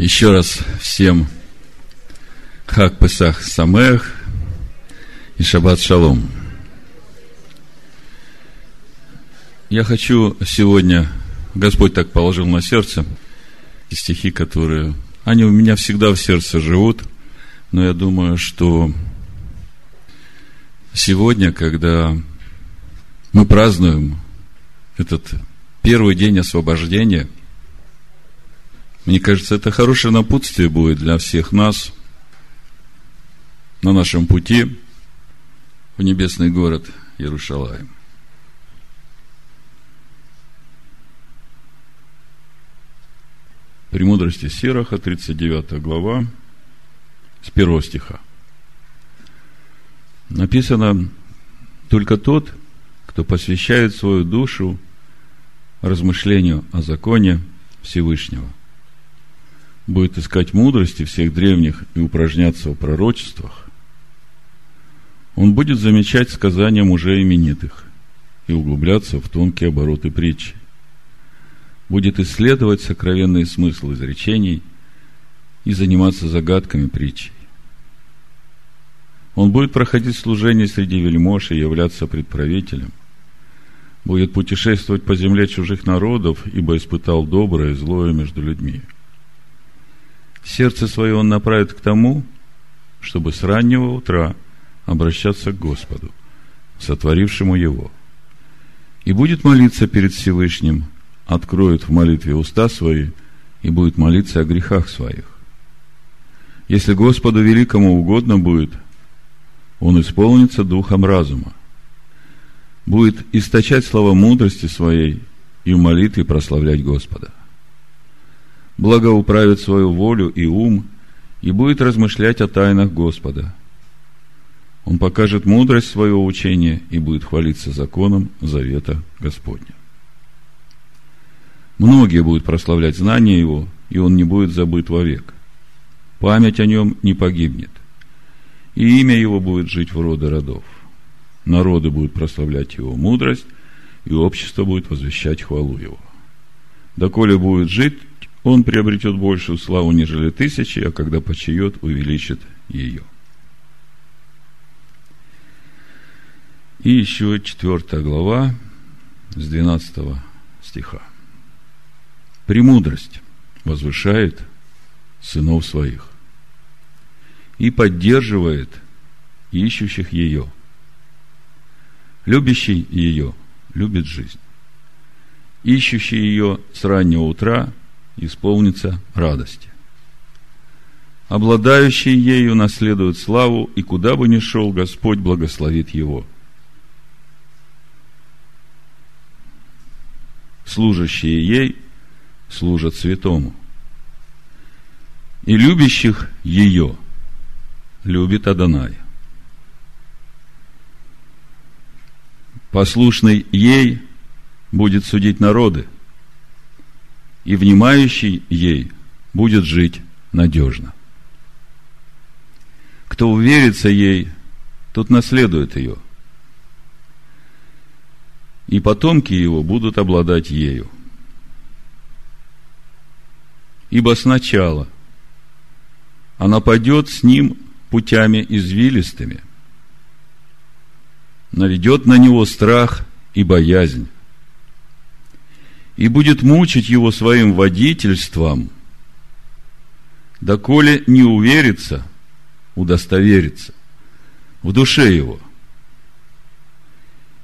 Еще раз всем Хак Песах Самех и Шаббат Шалом. Я хочу сегодня, Господь так положил на сердце, стихи, которые, они у меня всегда в сердце живут, но я думаю, что сегодня, когда мы празднуем этот первый день освобождения – мне кажется, это хорошее напутствие будет для всех нас на нашем пути в небесный город Иерушалаем. Премудрости Сираха, 39 глава, с первого стиха. Написано, только тот, кто посвящает свою душу размышлению о законе Всевышнего – будет искать мудрости всех древних и упражняться в пророчествах, он будет замечать сказания мужей именитых и углубляться в тонкие обороты притчи. Будет исследовать сокровенный смысл изречений и заниматься загадками притчей. Он будет проходить служение среди вельмож и являться предправителем. Будет путешествовать по земле чужих народов, ибо испытал доброе и злое между людьми – сердце свое он направит к тому, чтобы с раннего утра обращаться к Господу, сотворившему его. И будет молиться перед Всевышним, откроет в молитве уста свои и будет молиться о грехах своих. Если Господу великому угодно будет, он исполнится духом разума, будет источать слова мудрости своей и в молитве прославлять Господа благоуправит свою волю и ум и будет размышлять о тайнах Господа. Он покажет мудрость своего учения и будет хвалиться законом завета Господня. Многие будут прославлять знания Его, и Он не будет забыт вовек. Память о Нем не погибнет, и имя Его будет жить в роды родов. Народы будут прославлять Его мудрость, и общество будет возвещать хвалу Его. Доколе будет жить он приобретет большую славу, нежели тысячи, а когда почает, увеличит ее. И еще четвертая глава с 12 стиха. Премудрость возвышает сынов своих и поддерживает ищущих ее. Любящий ее любит жизнь. Ищущий ее с раннего утра исполнится радости. Обладающий ею наследует славу, и куда бы ни шел, Господь благословит его. Служащие ей служат святому. И любящих ее любит Адонай. Послушный ей будет судить народы – и внимающий ей будет жить надежно. Кто уверится ей, тот наследует ее. И потомки его будут обладать ею. Ибо сначала она пойдет с ним путями извилистыми, наведет на него страх и боязнь, и будет мучить его своим водительством, доколе не уверится, удостоверится в душе его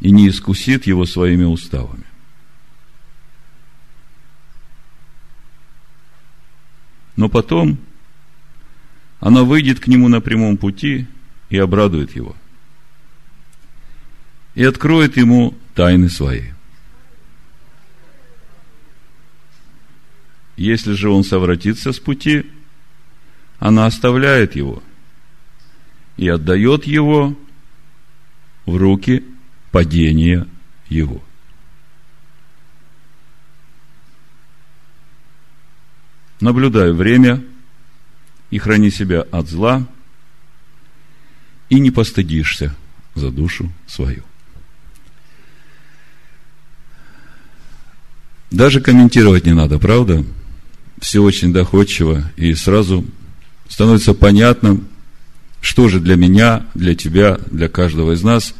и не искусит его своими уставами. Но потом она выйдет к нему на прямом пути и обрадует его. И откроет ему тайны свои. Если же он совратится с пути, она оставляет его и отдает его в руки падения его. Наблюдай время и храни себя от зла, и не постыдишься за душу свою. Даже комментировать не надо, правда? Все очень доходчиво, и сразу становится понятным, что же для меня, для тебя, для каждого из нас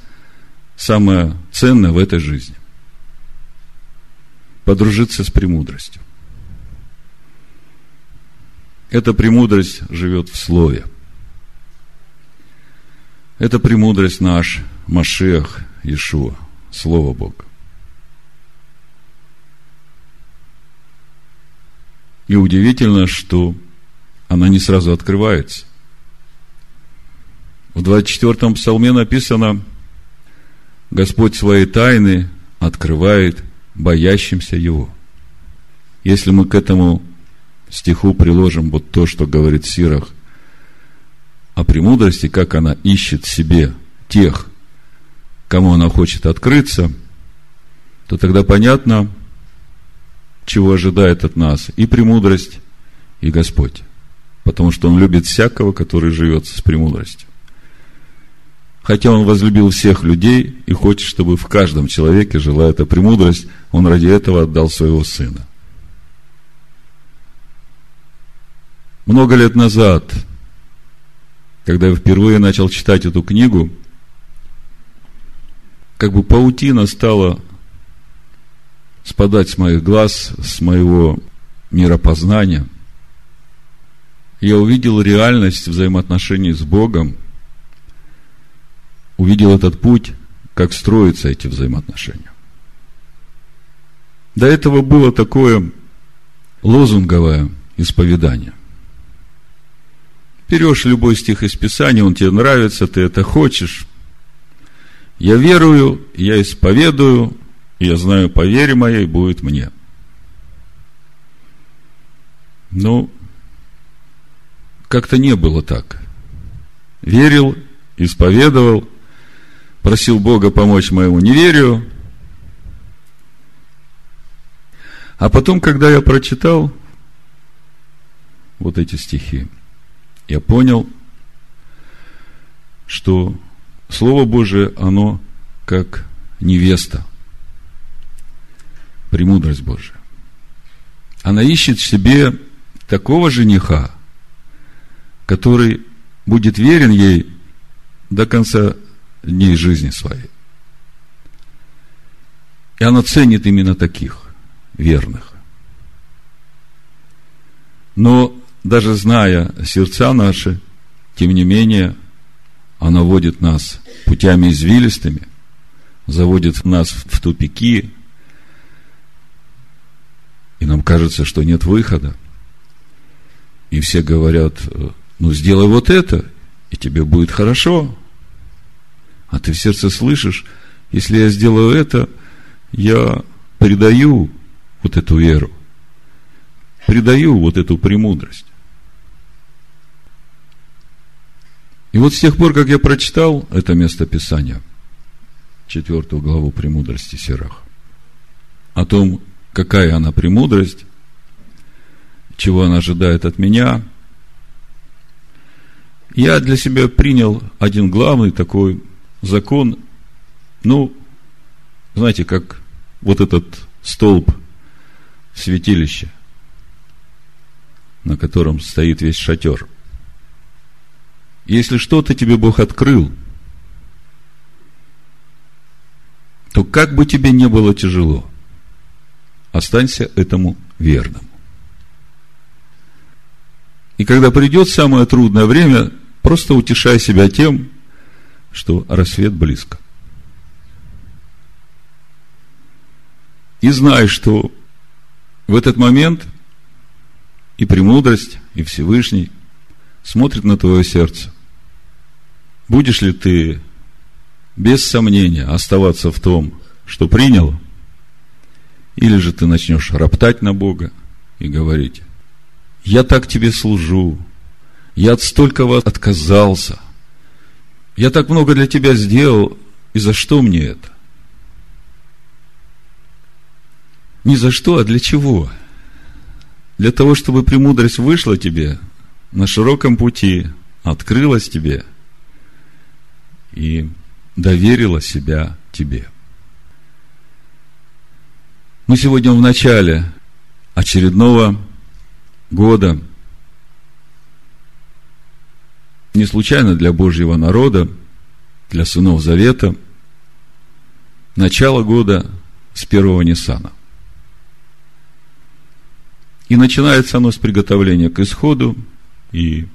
самое ценное в этой жизни. Подружиться с премудростью. Эта премудрость живет в слове. Это премудрость наш, Машех, Иешуа, Слово Бога. И удивительно, что она не сразу открывается. В 24-м псалме написано, Господь свои тайны открывает боящимся Его. Если мы к этому стиху приложим вот то, что говорит Сирах о премудрости, как она ищет себе тех, кому она хочет открыться, то тогда понятно, чего ожидает от нас и премудрость, и Господь. Потому что Он любит всякого, который живет с премудростью. Хотя Он возлюбил всех людей и хочет, чтобы в каждом человеке жила эта премудрость, Он ради этого отдал своего Сына. Много лет назад, когда я впервые начал читать эту книгу, как бы паутина стала спадать с моих глаз, с моего миропознания. Я увидел реальность взаимоотношений с Богом, увидел этот путь, как строятся эти взаимоотношения. До этого было такое лозунговое исповедание. Берешь любой стих из Писания, он тебе нравится, ты это хочешь. Я верую, я исповедую, я знаю, по вере моей будет мне. Ну, как-то не было так. Верил, исповедовал, просил Бога помочь моему неверию. А потом, когда я прочитал вот эти стихи, я понял, что Слово Божие, оно как невеста, премудрость Божия. Она ищет в себе такого жениха, который будет верен ей до конца дней жизни своей. И она ценит именно таких, верных. Но даже зная сердца наши, тем не менее, она водит нас путями извилистыми, заводит нас в тупики, и нам кажется, что нет выхода. И все говорят, ну сделай вот это, и тебе будет хорошо. А ты в сердце слышишь, если я сделаю это, я предаю вот эту веру, предаю вот эту премудрость. И вот с тех пор, как я прочитал это место Писания, четвертую главу премудрости Сирах, о том, какая она премудрость, чего она ожидает от меня, я для себя принял один главный такой закон, ну, знаете, как вот этот столб святилища, на котором стоит весь шатер – если что-то тебе Бог открыл, то как бы тебе не было тяжело, останься этому верным. И когда придет самое трудное время, просто утешай себя тем, что рассвет близко. И знай, что в этот момент и премудрость, и Всевышний – смотрит на твое сердце. Будешь ли ты без сомнения оставаться в том, что принял, или же ты начнешь роптать на Бога и говорить, я так тебе служу, я от столького отказался, я так много для тебя сделал, и за что мне это? Не за что, а для чего? Для того, чтобы премудрость вышла тебе на широком пути открылась тебе и доверила себя тебе. Мы сегодня в начале очередного года не случайно для Божьего народа, для сынов Завета, начало года с первого Ниссана. И начинается оно с приготовления к исходу, и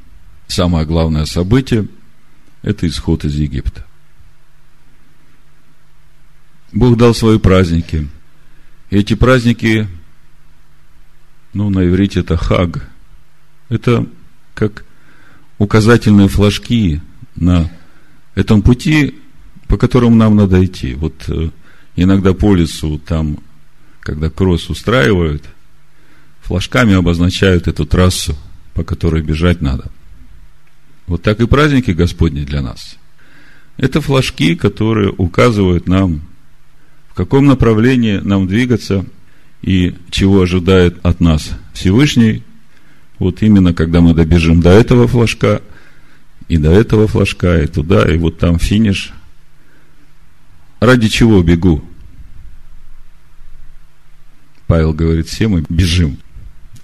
самое главное событие – это исход из Египта. Бог дал свои праздники. Эти праздники, ну, на иврите это хаг. Это как указательные флажки на этом пути, по которому нам надо идти. Вот э, иногда по лесу там, когда кросс устраивают, флажками обозначают эту трассу, по которой бежать надо. Вот так и праздники Господни для нас. Это флажки, которые указывают нам, каком направлении нам двигаться и чего ожидает от нас Всевышний. Вот именно когда мы добежим до этого флажка, и до этого флажка, и туда, и вот там финиш. Ради чего бегу? Павел говорит, все мы бежим.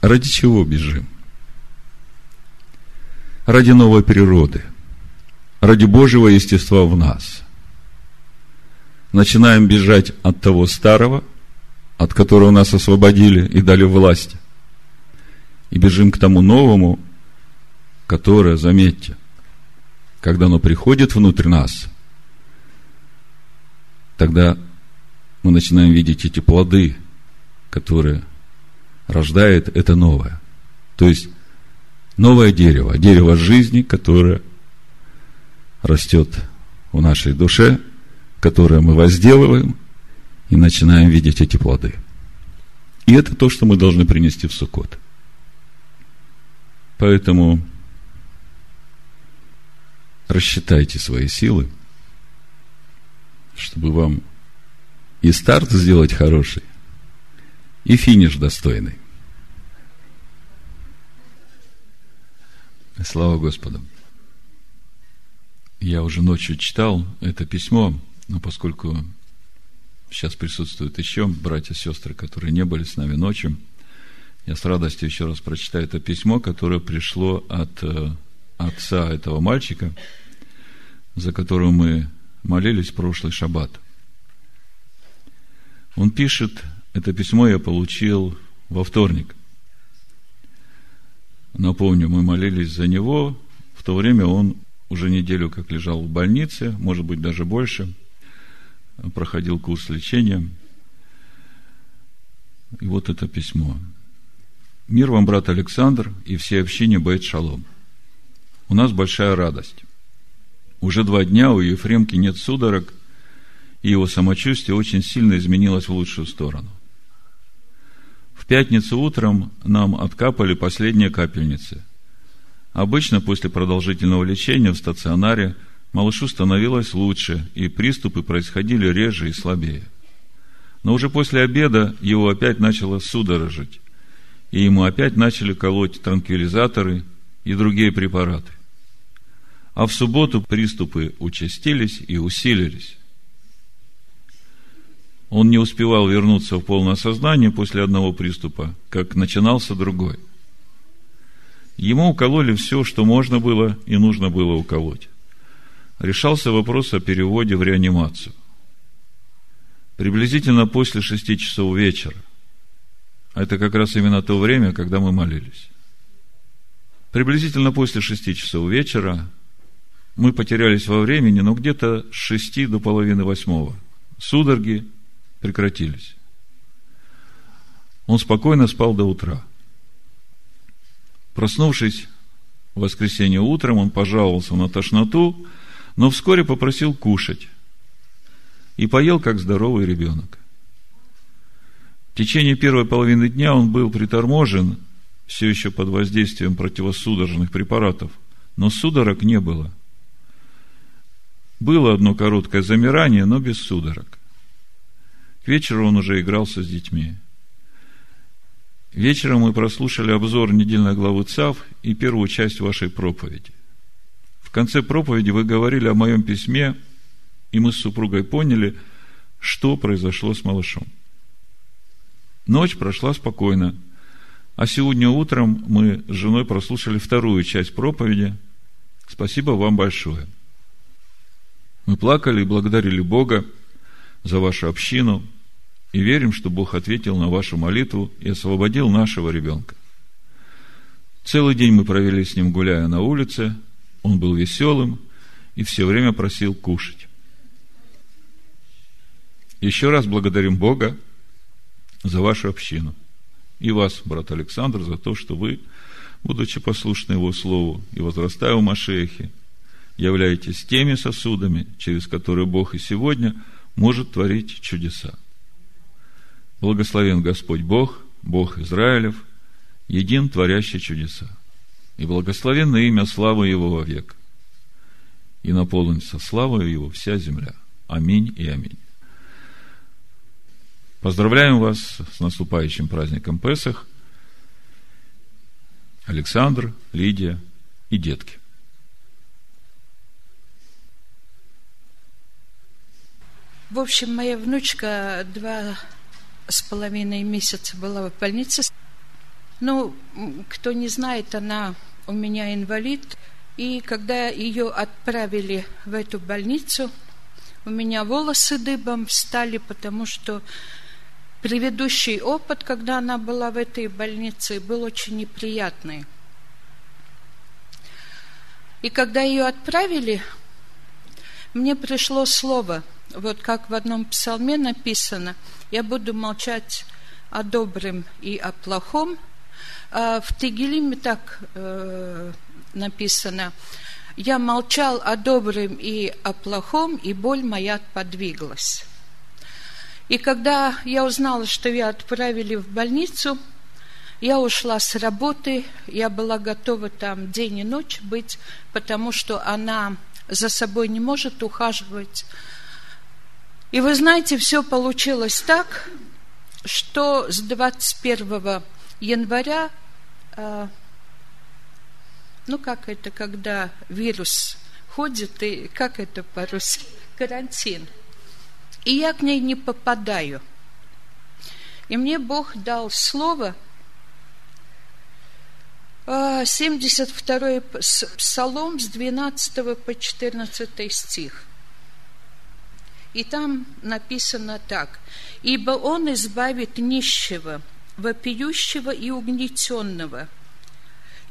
Ради чего бежим? Ради новой природы, ради Божьего естества в нас. Начинаем бежать от того старого, от которого нас освободили и дали власть, и бежим к тому новому, которое, заметьте, когда оно приходит внутрь нас, тогда мы начинаем видеть эти плоды, которые рождает это новое. То есть, новое дерево, дерево жизни, которое растет в нашей душе, которое мы возделываем и начинаем видеть эти плоды. И это то, что мы должны принести в Суккот. Поэтому рассчитайте свои силы, чтобы вам и старт сделать хороший, и финиш достойный. Слава Господу. Я уже ночью читал это письмо, но поскольку сейчас присутствуют еще братья и сестры, которые не были с нами ночью, я с радостью еще раз прочитаю это письмо, которое пришло от э, отца этого мальчика, за которого мы молились в прошлый шаббат. Он пишет, это письмо я получил во вторник. Напомню, мы молились за него, в то время он уже неделю как лежал в больнице, может быть, даже больше, проходил курс лечения. И вот это письмо. Мир вам, брат Александр, и все общине Бейт Шалом. У нас большая радость. Уже два дня у Ефремки нет судорог, и его самочувствие очень сильно изменилось в лучшую сторону. В пятницу утром нам откапали последние капельницы. Обычно после продолжительного лечения в стационаре малышу становилось лучше, и приступы происходили реже и слабее. Но уже после обеда его опять начало судорожить, и ему опять начали колоть транквилизаторы и другие препараты. А в субботу приступы участились и усилились. Он не успевал вернуться в полное сознание после одного приступа, как начинался другой. Ему укололи все, что можно было и нужно было уколоть. Решался вопрос о переводе в реанимацию. Приблизительно после шести часов вечера. Это как раз именно то время, когда мы молились. Приблизительно после шести часов вечера мы потерялись во времени, но где-то с шести до половины восьмого. Судороги прекратились. Он спокойно спал до утра. Проснувшись в воскресенье утром, он пожаловался на тошноту, но вскоре попросил кушать. И поел, как здоровый ребенок. В течение первой половины дня он был приторможен, все еще под воздействием противосудорожных препаратов, но судорог не было. Было одно короткое замирание, но без судорог. К вечеру он уже игрался с детьми. Вечером мы прослушали обзор недельной главы ЦАВ и первую часть вашей проповеди. Конце проповеди вы говорили о моем письме, и мы с супругой поняли, что произошло с малышом. Ночь прошла спокойно. А сегодня утром мы с женой прослушали вторую часть проповеди. Спасибо вам большое. Мы плакали и благодарили Бога за вашу общину и верим, что Бог ответил на вашу молитву и освободил нашего ребенка. Целый день мы провели с ним, гуляя на улице. Он был веселым и все время просил кушать. Еще раз благодарим Бога за вашу общину. И вас, брат Александр, за то, что вы, будучи послушны Его Слову и возрастая в Машехе, являетесь теми сосудами, через которые Бог и сегодня может творить чудеса. Благословен Господь Бог, Бог Израилев, един творящий чудеса. И благословенно имя славы Его во век. И наполнится славой Его вся земля. Аминь и аминь. Поздравляем вас с наступающим праздником Песах. Александр, Лидия и детки. В общем, моя внучка два с половиной месяца была в больнице. Ну, кто не знает, она у меня инвалид. И когда ее отправили в эту больницу, у меня волосы дыбом встали, потому что Предыдущий опыт, когда она была в этой больнице, был очень неприятный. И когда ее отправили, мне пришло слово, вот как в одном псалме написано, я буду молчать о добром и о плохом. А в Тегелиме так э, написано, я молчал о добром и о плохом, и боль моя подвиглась. И когда я узнала, что ее отправили в больницу, я ушла с работы, я была готова там день и ночь быть, потому что она за собой не может ухаживать. И вы знаете, все получилось так, что с 21 января, э, ну как это, когда вирус ходит, и как это по-русски, карантин – и я к ней не попадаю. И мне Бог дал слово, 72-й а, псалом с 12 по 14 стих. И там написано так. «Ибо Он избавит нищего, вопиющего и угнетенного,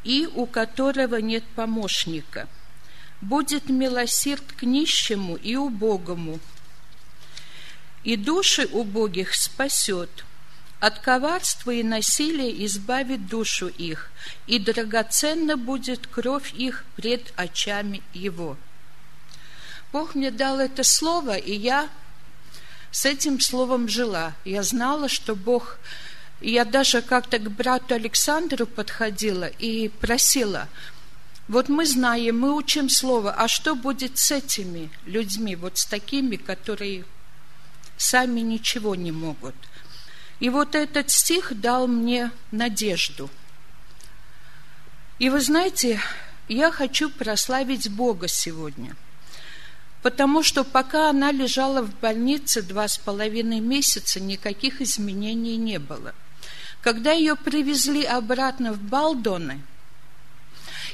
и у которого нет помощника. Будет милосерд к нищему и убогому, и души убогих спасет, от коварства и насилия избавит душу их, и драгоценна будет кровь их пред очами его. Бог мне дал это слово, и я с этим словом жила. Я знала, что Бог... Я даже как-то к брату Александру подходила и просила, вот мы знаем, мы учим слово, а что будет с этими людьми, вот с такими, которые сами ничего не могут. И вот этот стих дал мне надежду. И вы знаете, я хочу прославить Бога сегодня. Потому что пока она лежала в больнице два с половиной месяца, никаких изменений не было. Когда ее привезли обратно в Балдоны,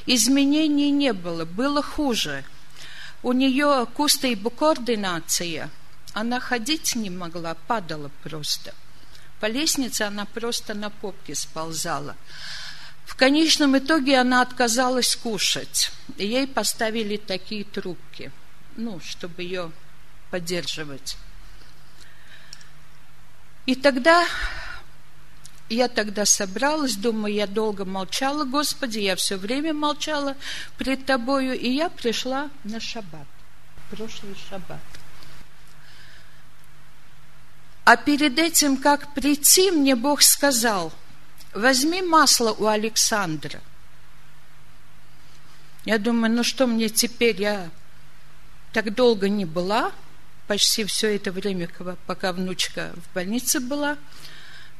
изменений не было, было хуже. У нее координация. Она ходить не могла, падала просто. По лестнице она просто на попке сползала. В конечном итоге она отказалась кушать. И ей поставили такие трубки, ну, чтобы ее поддерживать. И тогда я тогда собралась, думаю, я долго молчала, Господи, я все время молчала пред Тобою, и я пришла на шаббат, прошлый шаббат. А перед этим, как прийти, мне Бог сказал, возьми масло у Александра. Я думаю, ну что мне теперь, я так долго не была, почти все это время, пока внучка в больнице была.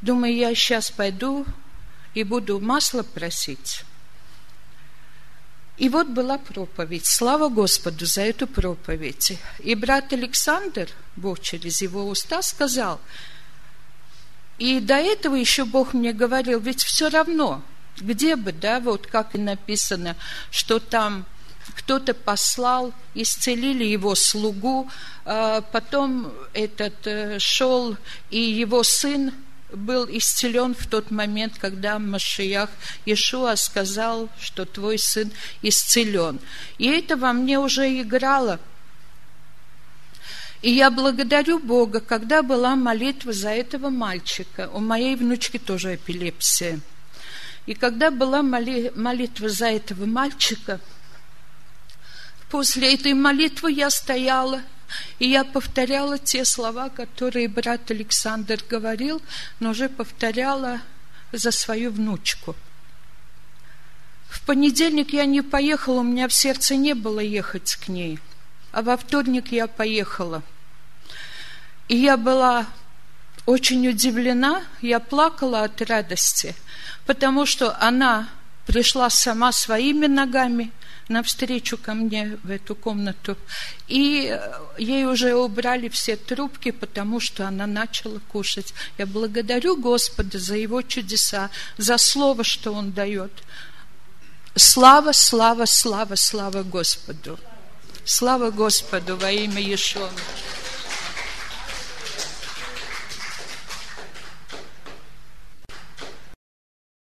Думаю, я сейчас пойду и буду масло просить. И вот была проповедь. Слава Господу за эту проповедь. И брат Александр, Бог через его уста, сказал, И до этого еще Бог мне говорил, ведь все равно, где бы, да, вот как и написано, что там кто-то послал, исцелили его слугу, а потом этот э, шел, и его сын был исцелен в тот момент, когда Машиях Иешуа сказал, что твой сын исцелен. И это во мне уже играло. И я благодарю Бога, когда была молитва за этого мальчика. У моей внучки тоже эпилепсия. И когда была моли, молитва за этого мальчика, после этой молитвы я стояла – и я повторяла те слова, которые брат Александр говорил, но уже повторяла за свою внучку. В понедельник я не поехала, у меня в сердце не было ехать к ней. А во вторник я поехала. И я была очень удивлена, я плакала от радости, потому что она пришла сама своими ногами, навстречу ко мне в эту комнату. И ей уже убрали все трубки, потому что она начала кушать. Я благодарю Господа за его чудеса, за слово, что он дает. Слава, слава, слава, слава Господу. Слава Господу во имя Иешуа.